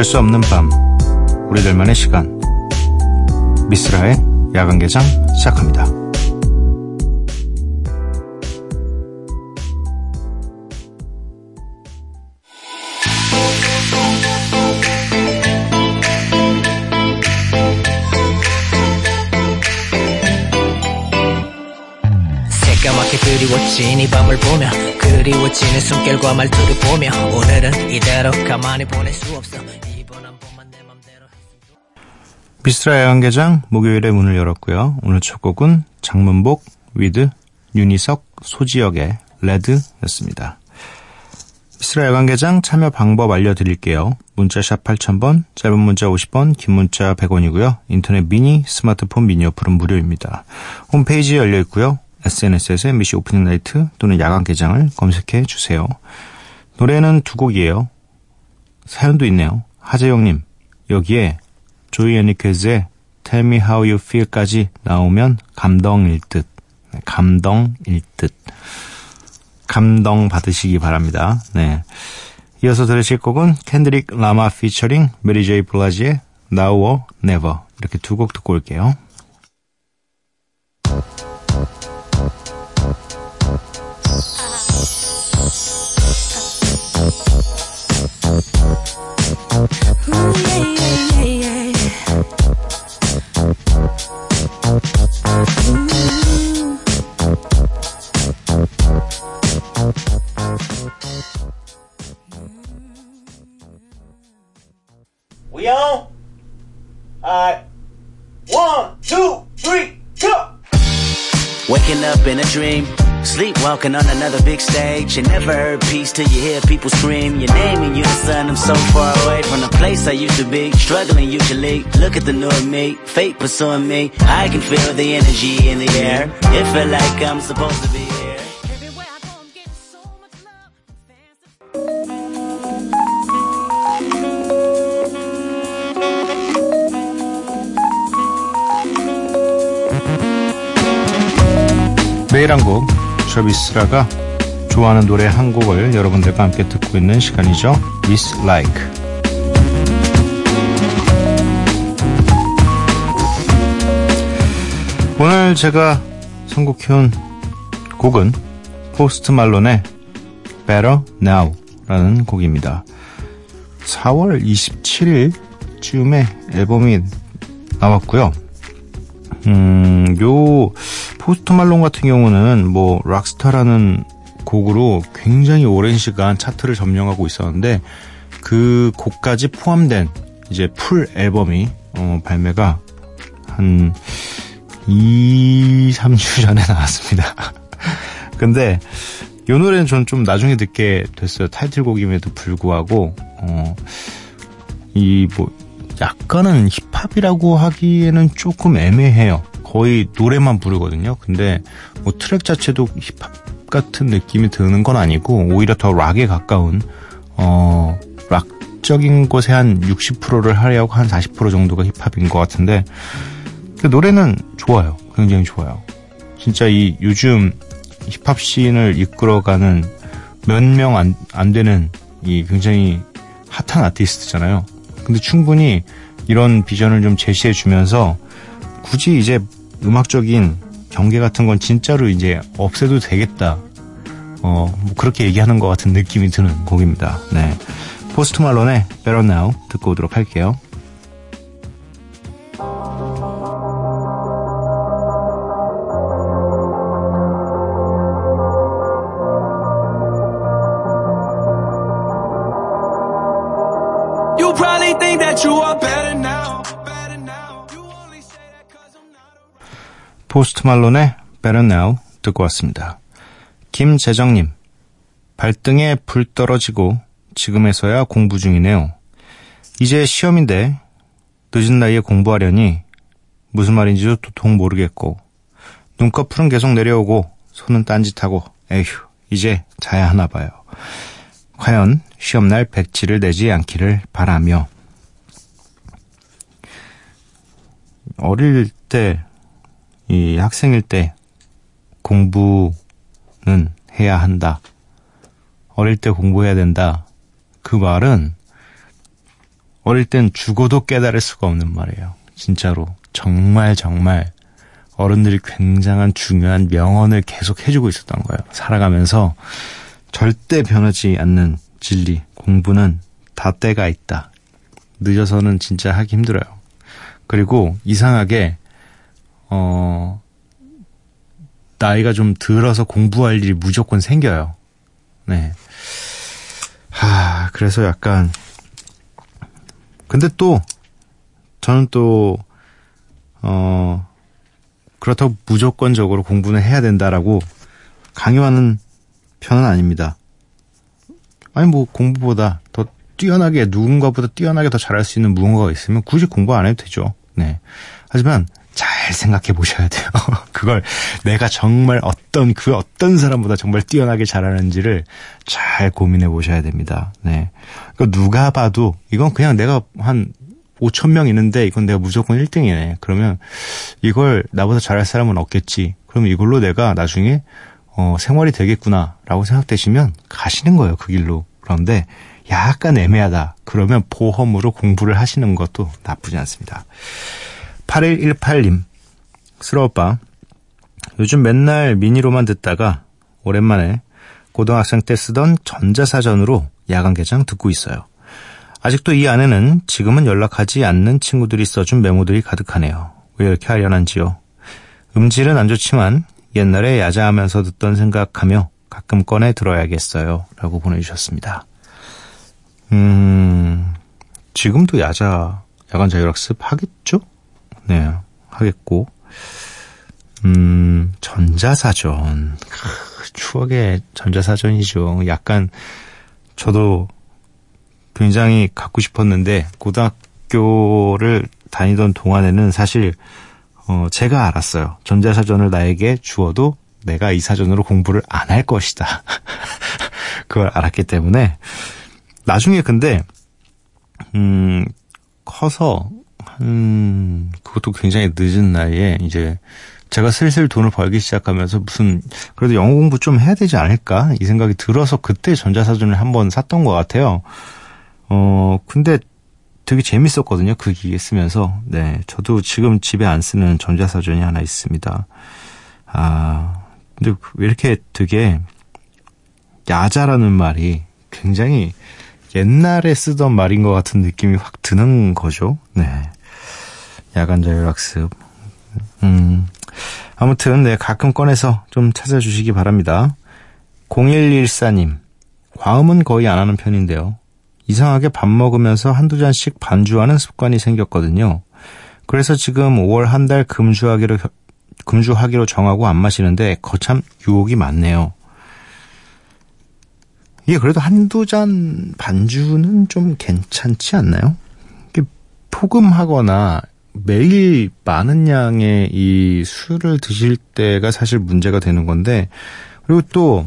잠들 수 없는 밤 우리들만의 시간 미스라의 야간 개장 시작합니다. 새까맣게 그리웠지 이 밤을 보며 그리워지는 숨결과 말투를 보며 오늘은 이대로 가만히 보낼 수 없어 미스라 야간 개장 목요일에 문을 열었고요. 오늘 첫 곡은 장문복 with 윤희석 소지혁의 Red였습니다. 미스라 야간 개장 참여 방법 알려드릴게요. 문자 샵 8000번, 짧은 문자 50원, 긴 문자 100원이고요. 인터넷 미니, 스마트폰 미니 어플은 무료입니다. 홈페이지 열려 있고요. SNS에서 MBC Opening Night 또는 야간 개장을 검색해 주세요. 노래는 두 곡이에요. 사연도 있네요. 하재영님, 여기에 조이 엔리케즈의 Tell Me How You Feel까지 나오면 감동일 듯. 네, 감동일 듯. 감동 받으시기 바랍니다. 네. 이어서 들으실 곡은 켄드릭 라마 피처링 메리 제이 블라이즈의 Now or Never 이렇게 두 곡 듣고 올게요. sleepwalking on another big stage. You never heard peace till you hear people scream your name in unison. I'm so far away from the place I used to be, struggling usually. Look at the new me, fate pursuing me. I can feel the energy in the air. It feel like I'm supposed to be here. Everywhere I go, I'm getting so much love from fans. 매일 한 곡, 저 미스라가 좋아하는 노래 한 곡을 여러분들과 함께 듣고 있는 시간이죠. Miss Like. 오늘 제가 선곡해온 곡은 포스트 말론의 Better Now 라는 곡입니다. 4월 27일 쯤에 앨범이 나왔고요. 음, 요 포스트 말론 같은 경우는 뭐 rockstar라는 곡으로 굉장히 오랜 시간 차트를 점령하고 있었는데 그 곡까지 포함된 이제 full 앨범이 어, 발매가 한 2, 3주 전에 나왔습니다. 근데 요 노래는 전 좀 나중에 듣게 됐어요. 타이틀곡임에도 불구하고 어, 이 뭐 약간은 힙합이라고 하기에는 조금 애매해요. 거의 노래만 부르거든요. 근데 뭐 트랙 자체도 힙합 같은 느낌이 드는 건 아니고 오히려 더 락에 가까운 어 락적인 곳에 한 60%를 하려고 한 40% 정도가 힙합인 것 같은데 그 노래는 좋아요. 굉장히 좋아요. 진짜 이 요즘 힙합 씬을 이끌어가는 몇 명 안 안 되는 이 굉장히 핫한 아티스트잖아요. 근데 충분히 이런 비전을 좀 제시해 주면서 굳이 이제 음악적인 경계 같은 건 진짜로 이제 없애도 되겠다. 어, 뭐 그렇게 얘기하는 것 같은 느낌이 드는 곡입니다. 네. 포스트 말론의 Better Now 듣고 오도록 할게요. 포스트 말론의 Better Now 듣고 왔습니다. 김재정님, 발등에 불 떨어지고 지금에서야 공부 중이네요. 이제 시험인데 늦은 나이에 공부하려니 무슨 말인지도 도통 모르겠고 눈꺼풀은 계속 내려오고 손은 딴짓하고 에휴 이제 자야 하나 봐요. 과연 시험날 백지를 내지 않기를 바라며 어릴 때 이 학생일 때 공부는 해야 한다. 어릴 때 공부해야 된다. 그 말은 어릴 땐 죽어도 깨달을 수가 없는 말이에요. 진짜로. 정말 정말 어른들이 굉장한 중요한 명언을 계속 해주고 있었던 거예요. 살아가면서 절대 변하지 않는 진리, 공부는 다 때가 있다. 늦어서는 진짜 하기 힘들어요. 그리고 이상하게, 어, 나이가 좀 들어서 공부할 일이 무조건 생겨요. 네. 하, 그래서 약간, 근데 또, 저는 또, 어, 그렇다고 무조건적으로 공부는 해야 된다라고 강요하는 편은 아닙니다. 아니, 뭐, 공부보다 더 뛰어나게, 누군가보다 뛰어나게 더 잘할 수 있는 무언가가 있으면 굳이 공부 안 해도 되죠. 네. 하지만, 잘 생각해 보셔야 돼요. 그걸 내가 정말 어떤, 그 어떤 사람보다 정말 뛰어나게 잘하는지를 잘 고민해 보셔야 됩니다. 네. 그 누가 봐도, 이건 그냥 내가 한 5천 명 있는데 이건 내가 무조건 1등이네. 그러면 이걸 나보다 잘할 사람은 없겠지. 그럼 이걸로 내가 나중에 어, 생활이 되겠구나라고 생각되시면 가시는 거예요. 그 길로. 그런데 약간 애매하다. 그러면 보험으로 공부를 하시는 것도 나쁘지 않습니다. 8118님, 스러오빠. 요즘 맨날 미니로만 듣다가 오랜만에 고등학생 때 쓰던 전자사전으로 야간 개장 듣고 있어요. 아직도 이 안에는 지금은 연락하지 않는 친구들이 써준 메모들이 가득하네요. 왜 이렇게 하려는지요. 음질은 안 좋지만 옛날에 야자하면서 듣던 생각하며 가끔 꺼내 들어야겠어요. 라고 보내주셨습니다. 음, 지금도 야자, 야간 자율학습 하겠죠? 네, 하겠고. 음, 전자사전. 크, 추억의 전자사전이죠. 약간, 저도 굉장히 갖고 싶었는데, 고등학교를 다니던 동안에는 사실, 어, 제가 알았어요. 전자사전을 나에게 주어도 내가 이 사전으로 공부를 안 할 것이다. 그걸 알았기 때문에, 나중에 근데, 음, 커서, 음, 그것도 굉장히 늦은 나이에 이제 제가 슬슬 돈을 벌기 시작하면서 무슨 그래도 영어 공부 좀 해야 되지 않을까 이 생각이 들어서 그때 전자사전을 한번 샀던 것 같아요. 어 근데 되게 재밌었거든요 그 기계 쓰면서 네 저도 지금 집에 안 쓰는 전자사전이 하나 있습니다. 아 근데 왜 이렇게 되게 야자라는 말이 굉장히 옛날에 쓰던 말인 것 같은 느낌이 확 드는 거죠. 네. 야간 자율학습. 음. 아무튼, 네, 가끔 꺼내서 좀 찾아주시기 바랍니다. 0114님. 과음은 거의 안 하는 편인데요. 이상하게 밥 먹으면서 한두 잔씩 반주하는 습관이 생겼거든요. 그래서 지금 5월 한 달 금주하기로, 겨- 금주하기로 정하고 안 마시는데 거참 유혹이 많네요. 이게 그래도 한두 잔 반주는 좀 괜찮지 않나요? 포금하거나 매일 많은 양의 이 술을 드실 때가 사실 문제가 되는 건데, 그리고 또,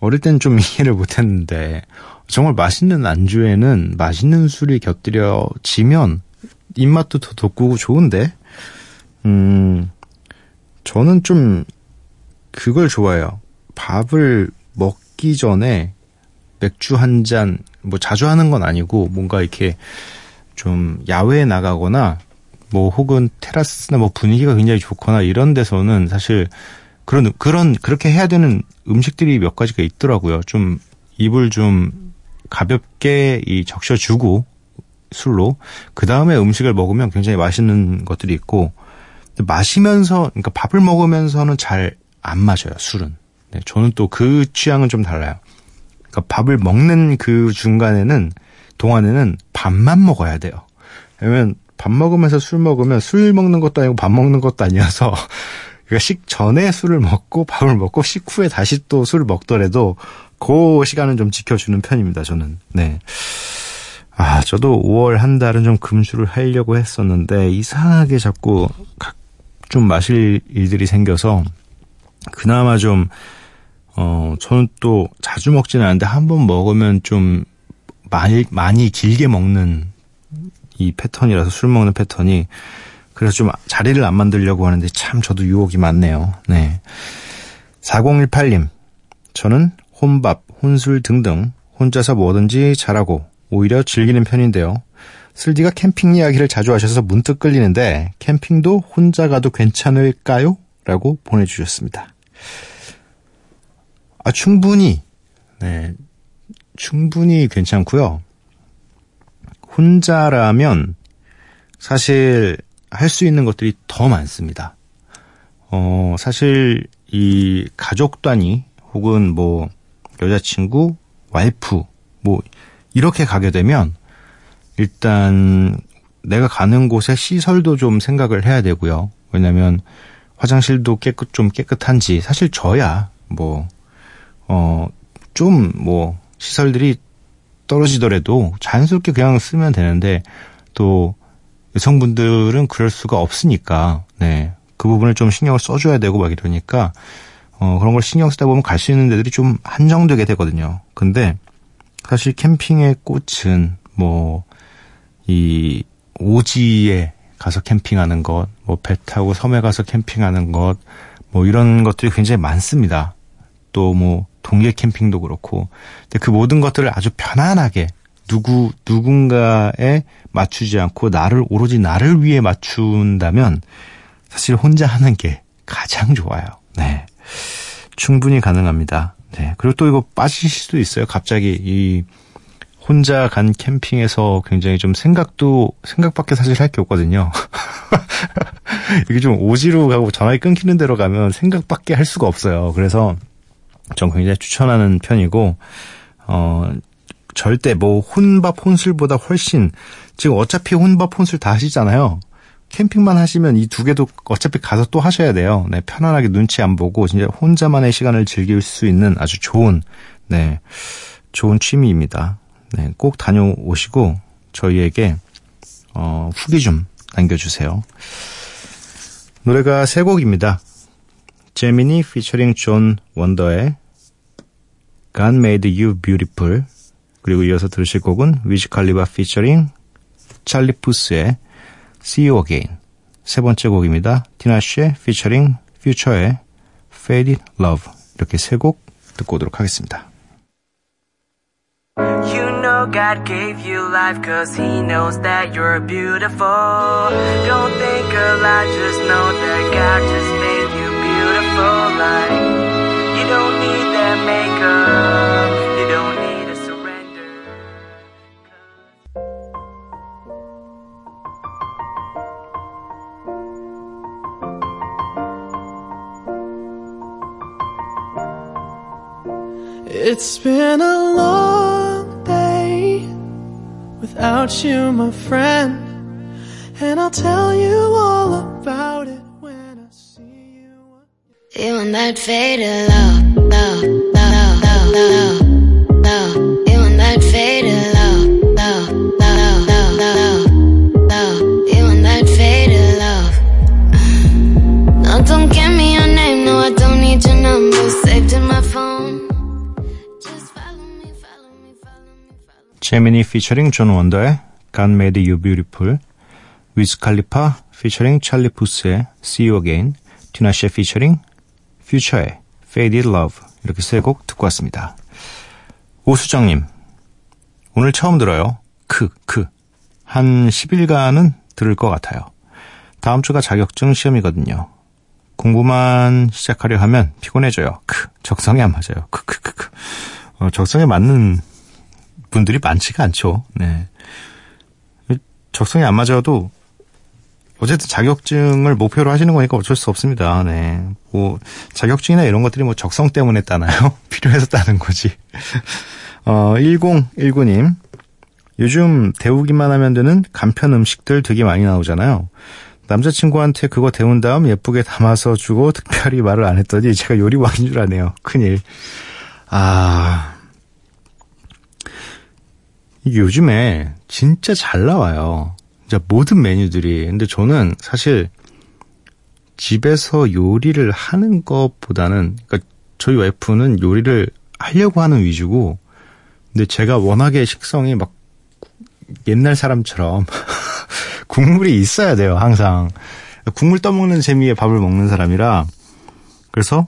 어릴 땐 좀 이해를 못 했는데, 정말 맛있는 안주에는 맛있는 술이 곁들여지면 입맛도 더 돋구고 좋은데, 음, 저는 좀 그걸 좋아해요. 밥을 먹기 전에 맥주 한 잔, 뭐 자주 하는 건 아니고 뭔가 이렇게 좀 야외에 나가거나 뭐 혹은 테라스나 뭐 분위기가 굉장히 좋거나 이런 데서는 사실 그런 그런 그렇게 해야 되는 음식들이 몇 가지가 있더라고요. 좀 입을 좀 가볍게 이 적셔주고 술로 그 다음에 음식을 먹으면 굉장히 맛있는 것들이 있고 마시면서 그러니까 밥을 먹으면서는 잘 안 마셔요 술은. 네, 저는 또 그 취향은 좀 달라요. 그러니까 밥을 먹는 그 중간에는 동안에는 밥만 먹어야 돼요. 왜냐면 밥 먹으면서 술 먹으면 술 먹는 것도 아니고 밥 먹는 것도 아니어서 그러니까 식 전에 술을 먹고 밥을 먹고 식 후에 다시 또 술을 먹더라도 그 시간은 좀 지켜주는 편입니다. 저는 네. 아 저도 5월 한 달은 좀 금주를 하려고 했었는데 이상하게 자꾸 각- 좀 마실 일들이 생겨서 그나마 좀 어, 저는 또 자주 먹지는 않는데 한 번 먹으면 좀 많이, 많이 길게 먹는 이 패턴이라서 술 먹는 패턴이 그래서 좀 자리를 안 만들려고 하는데 참 저도 유혹이 많네요. 네. 4018님. 저는 혼밥, 혼술 등등 혼자서 뭐든지 잘하고 오히려 즐기는 편인데요. 슬디가 캠핑 이야기를 자주 하셔서 문득 끌리는데 캠핑도 혼자 가도 괜찮을까요? 라고 보내주셨습니다. 아, 충분히, 네, 충분히 괜찮고요. 혼자라면 사실 할 수 있는 것들이 더 많습니다. 어, 사실 이 가족 단위 혹은 뭐 여자친구, 와이프 뭐 이렇게 가게 되면 일단 내가 가는 곳의 시설도 좀 생각을 해야 되고요. 왜냐면 화장실도 깨끗 좀 깨끗한지 사실 저야 뭐 어 좀 뭐 시설들이 떨어지더라도 자연스럽게 그냥 쓰면 되는데 또 여성분들은 그럴 수가 없으니까 네. 그 부분을 좀 신경을 써줘야 되고 막 이러니까 어 그런 걸 신경 쓰다 보면 갈 수 있는 데들이 좀 한정되게 되거든요. 근데 사실 캠핑의 꽃은 뭐 이 오지에 가서 캠핑하는 것, 뭐 배 타고 섬에 가서 캠핑하는 것, 뭐 이런 것들이 굉장히 많습니다. 또 뭐 동계 캠핑도 그렇고, 근데 그 모든 것들을 아주 편안하게 누구 누군가에 맞추지 않고 나를 오로지 나를 위해 맞춘다면 사실 혼자 하는 게 가장 좋아요. 네. 충분히 가능합니다. 네. 그리고 또 이거 빠지실 수도 있어요. 갑자기 이 혼자 간 캠핑에서 굉장히 좀 생각도 생각밖에 사실 할 게 없거든요. 이게 좀 오지로 가고 전화기 끊기는 대로 가면 생각밖에 할 수가 없어요. 그래서 전 굉장히 추천하는 편이고 어 절대 뭐 혼밥 혼술보다 훨씬 지금 어차피 혼밥 혼술 다 하시잖아요. 캠핑만 하시면 이 두 개도 어차피 가서 또 하셔야 돼요. 네, 편안하게 눈치 안 보고 진짜 혼자만의 시간을 즐길 수 있는 아주 좋은 네, 좋은 취미입니다. 네, 꼭 다녀오시고 저희에게 어, 후기 좀 남겨주세요. 노래가 세 곡입니다. 제미니 피처링 존 원더의 God Made You Beautiful 그리고 이어서 들으실 곡은 위즈 칼리바 피처링 찰리 푸스의 See You Again 세 번째 곡입니다. 티나쉬의 피처링 퓨처의 Faded Love 이렇게 세 곡 듣고 오도록 하겠습니다. You know God gave you life cause he knows that you're beautiful. Don't think a lot, just know that God just made It's been a long day without you, my friend. And I'll tell you all about it You and that faded love, love, love, love, love, love. You and that faded love, love, love, love, love, love. You and that faded love. No, don't give me your name, no, I don't need your number saved in my phone. 제미니 피처링 존 원더의 God Made You Beautiful 위즈 칼리파 피처링 찰리 푸스의 See You Again 티나시의 피처링 퓨처의 Faded Love 이렇게 세 곡 듣고 왔습니다. 오수정님 오늘 처음 들어요. 크, 크. 한 10일간은 들을 것 같아요. 다음 주가 자격증 시험이거든요. 공부만 시작하려 하면 피곤해져요. 크, 적성에 안 맞아요. 크, 크, 크, 크. 어, 적성에 맞는 분들이 많지가 않죠. 네. 적성에 안 맞아도 어쨌든 자격증을 목표로 하시는 거니까 어쩔 수 없습니다. 네. 뭐 자격증이나 이런 것들이 뭐 적성 때문에 따나요? 필요해서 따는 거지. 어, 1019님. 요즘 데우기만 하면 되는 간편 음식들 되게 많이 나오잖아요. 남자친구한테 그거 데운 다음 예쁘게 담아서 주고 특별히 말을 안 했더니 제가 요리왕인 줄 아네요. 큰일. 아, 요즘에 진짜 잘 나와요. 진짜 모든 메뉴들이. 근데 저는 사실 집에서 요리를 하는 것보다는, 그러니까 저희 와이프는 요리를 하려고 하는 위주고, 근데 제가 워낙에 식성이 막 옛날 사람처럼 국물이 있어야 돼요, 항상. 국물 떠먹는 재미에 밥을 먹는 사람이라, 그래서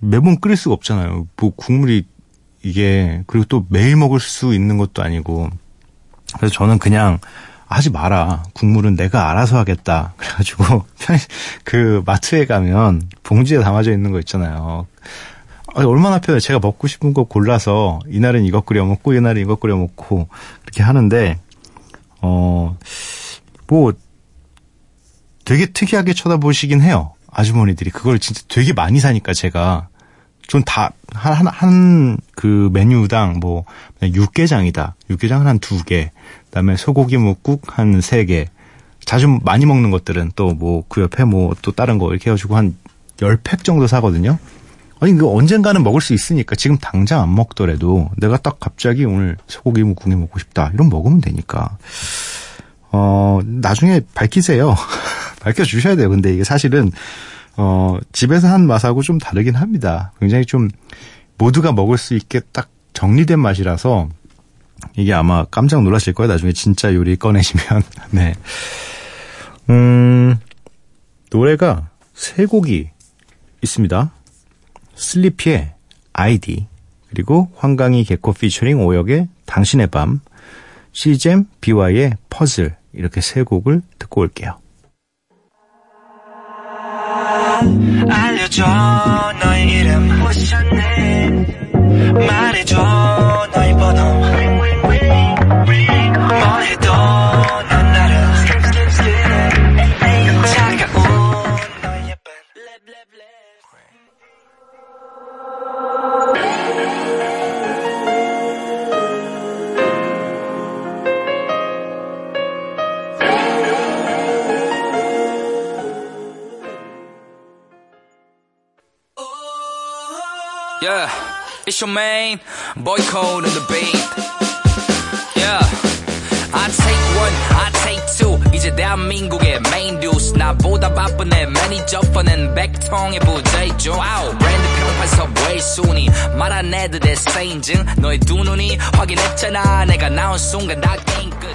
매번 끓일 수가 없잖아요. 뭐 국물이 이게 그리고 또 매일 먹을 수 있는 것도 아니고 그래서 저는 그냥 하지 마라. 국물은 내가 알아서 하겠다. 그래가지고 그 마트에 가면 봉지에 담아져 있는 거 있잖아요. 아니, 얼마나 편해. 제가 먹고 싶은 거 골라서 이날은 이거 끓여 먹고 이날은 이거 끓여 먹고 그렇게 하는데 어 뭐 되게 특이하게 쳐다보시긴 해요. 아주머니들이 그걸 진짜 되게 많이 사니까 제가 전다한한그 메뉴당 뭐 육개장이다. 육개장 한두 개. 그다음에 소고기 묵국 한세 개. 자주 많이 먹는 것들은 또 뭐 그 옆에 뭐 또 다른 거 이렇게 해가지고 한열팩 정도 사거든요. 아니 이거 언젠가는 먹을 수 있으니까 지금 당장 안 먹더라도 내가 딱 갑자기 오늘 소고기 묵국이 먹고 싶다. 이런 먹으면 되니까. 어, 나중에 밝히세요. 밝혀 주셔야 돼요. 근데 이게 사실은, 어, 집에서 한 맛하고 좀 다르긴 합니다. 굉장히 좀 모두가 먹을 수 있게 딱 정리된 맛이라서 이게 아마 깜짝 놀라실 거예요. 나중에 진짜 요리 꺼내시면. 네. 음, 노래가 세 곡이 있습니다. 슬리피의 아이디, 그리고 황강희 개코 피처링 오역의 당신의 밤, 시잼 BY의 퍼즐 이렇게 세 곡을 듣고 올게요. 알려줘 너의 이름 말해줘 너의 번호 it's your main boy code on the beat. Yeah, I take one, I take two. 이제 대한민국의 메인 듀스 나보다 바쁜 내 매니저 펀은 백통의 부자이죠. 아우, 브랜드 평판 서브웨이 순위 말한 애들의 세인증 너의 두 눈이 확인했잖아. 내가 나온 순간 다 게임 끝.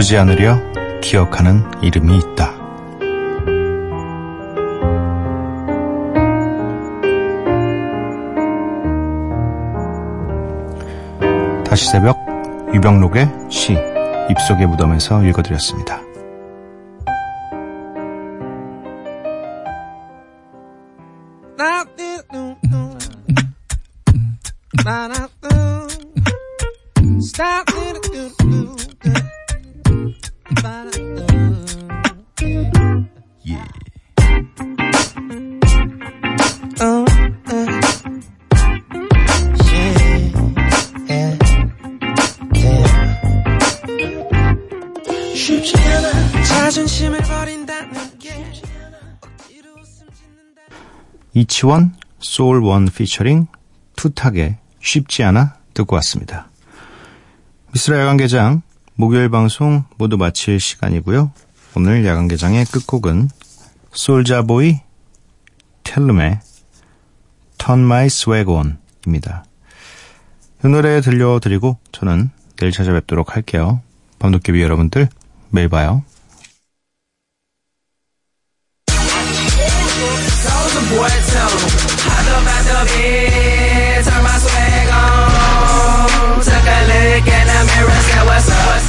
부르지 않으려 기억하는 이름이 있다. 다시 새벽 유병록의 시 입속의 무덤에서 읽어드렸습니다. 이치원 소울원 피처링 투탁의 쉽지 않아 듣고 왔습니다. 미스라 야간개장 목요일 방송 모두 마칠 시간이고요. 오늘 야간개장의 끝곡은 솔자보이 텔름의 Turn My Swag On입니다. 이 노래 들려드리고 저는 내일 찾아뵙도록 할게요. 밤도깨비 여러분들 매일 봐요. virus, yeah, what's up?